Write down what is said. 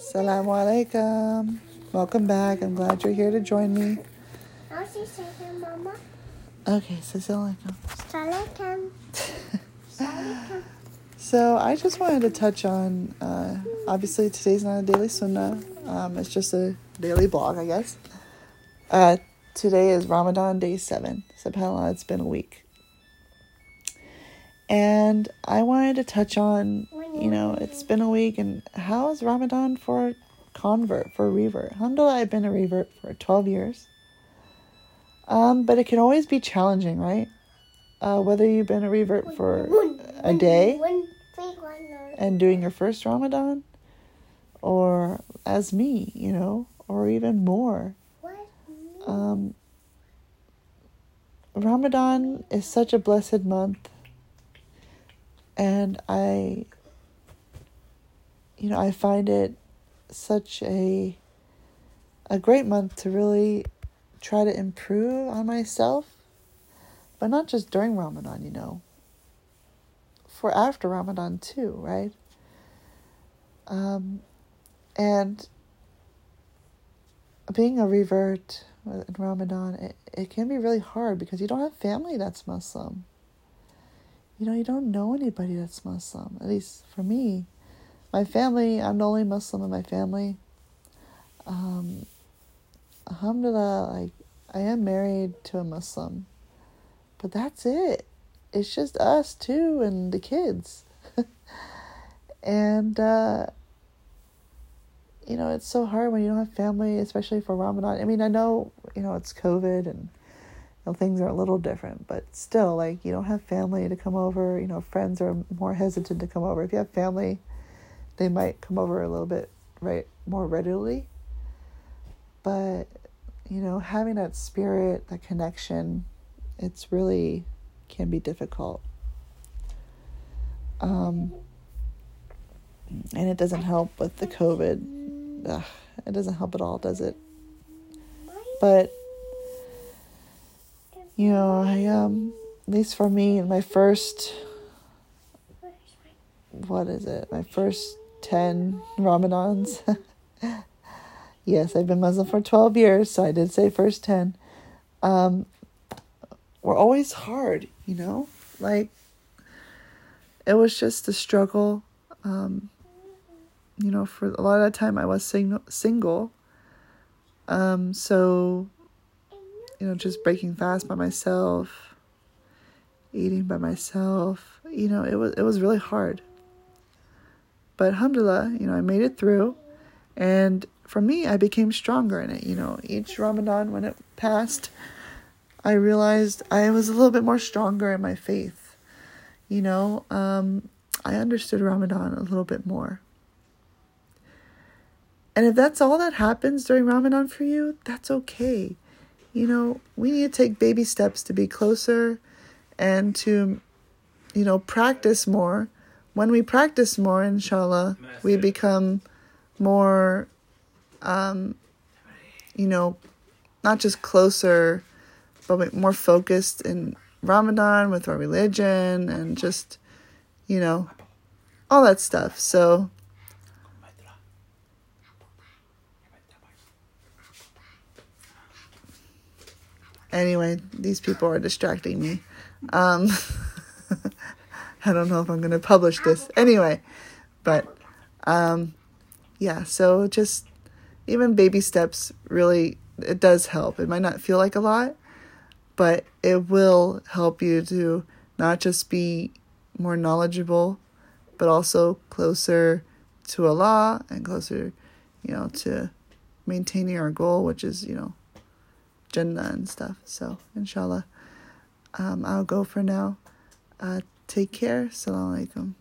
Assalamu alaikum. Welcome back. I'm glad you're here to join me. I'll say Mama. Okay, so alaikum. So I just wanted to touch on. Uh, obviously, today's not a daily sunnah. Um, it's just a daily blog, I guess. Uh, today is Ramadan day seven. Subhanallah, it's been a week. And I wanted to touch on, you know, it's been a week, and how is Ramadan for a convert, for a revert? Alhamdulillah, I've been a revert for 12 years. Um, but it can always be challenging, right? Uh, whether you've been a revert for a day and doing your first Ramadan, or as me, you know, or even more. Um, Ramadan is such a blessed month, and I, you know, I find it such a a great month to really try to improve on myself, but not just during Ramadan, you know. For after Ramadan too, right? Um, and being a revert in Ramadan, it, it can be really hard because you don't have family that's Muslim. You know, you don't know anybody that's Muslim. At least for me, my family, I'm the only Muslim in my family. Um, alhamdulillah, like, I am married to a Muslim, but that's it. It's just us two and the kids. and, uh, you know, it's so hard when you don't have family, especially for Ramadan. I mean, I know, you know, it's COVID and you know, things are a little different, but still, like, you don't have family to come over. You know, friends are more hesitant to come over. If you have family, they might come over a little bit, right, more readily. But, you know, having that spirit, that connection, it's really can be difficult. Um, and it doesn't help with the COVID. Ugh, it doesn't help at all, does it? But you know, I um, at least for me, in my first, what is it? My first ten Ramadans. yes, I've been Muslim for twelve years, so I did say first ten. Um, were always hard, you know, like it was just a struggle. Um, you know, for a lot of time I was sing- single. Um, so, you know, just breaking fast by myself, eating by myself, you know, it was it was really hard. But alhamdulillah, you know, I made it through and for me I became stronger in it, you know. Each Ramadan when it passed, I realized I was a little bit more stronger in my faith. You know, um, I understood Ramadan a little bit more. And if that's all that happens during Ramadan for you, that's okay. You know, we need to take baby steps to be closer and to, you know, practice more. When we practice more, inshallah, we become more, um, you know, not just closer, but more focused in Ramadan with our religion and just, you know, all that stuff. So, anyway, these people are distracting me. Um, I don't know if I'm going to publish this anyway, but um, yeah, so just even baby steps really it does help. It might not feel like a lot, but it will help you to not just be more knowledgeable, but also closer to Allah and closer, you know, to maintaining our goal, which is, you know, Jannah and stuff. So, inshallah, um, I'll go for now. Uh, take care. Assalamu alaikum.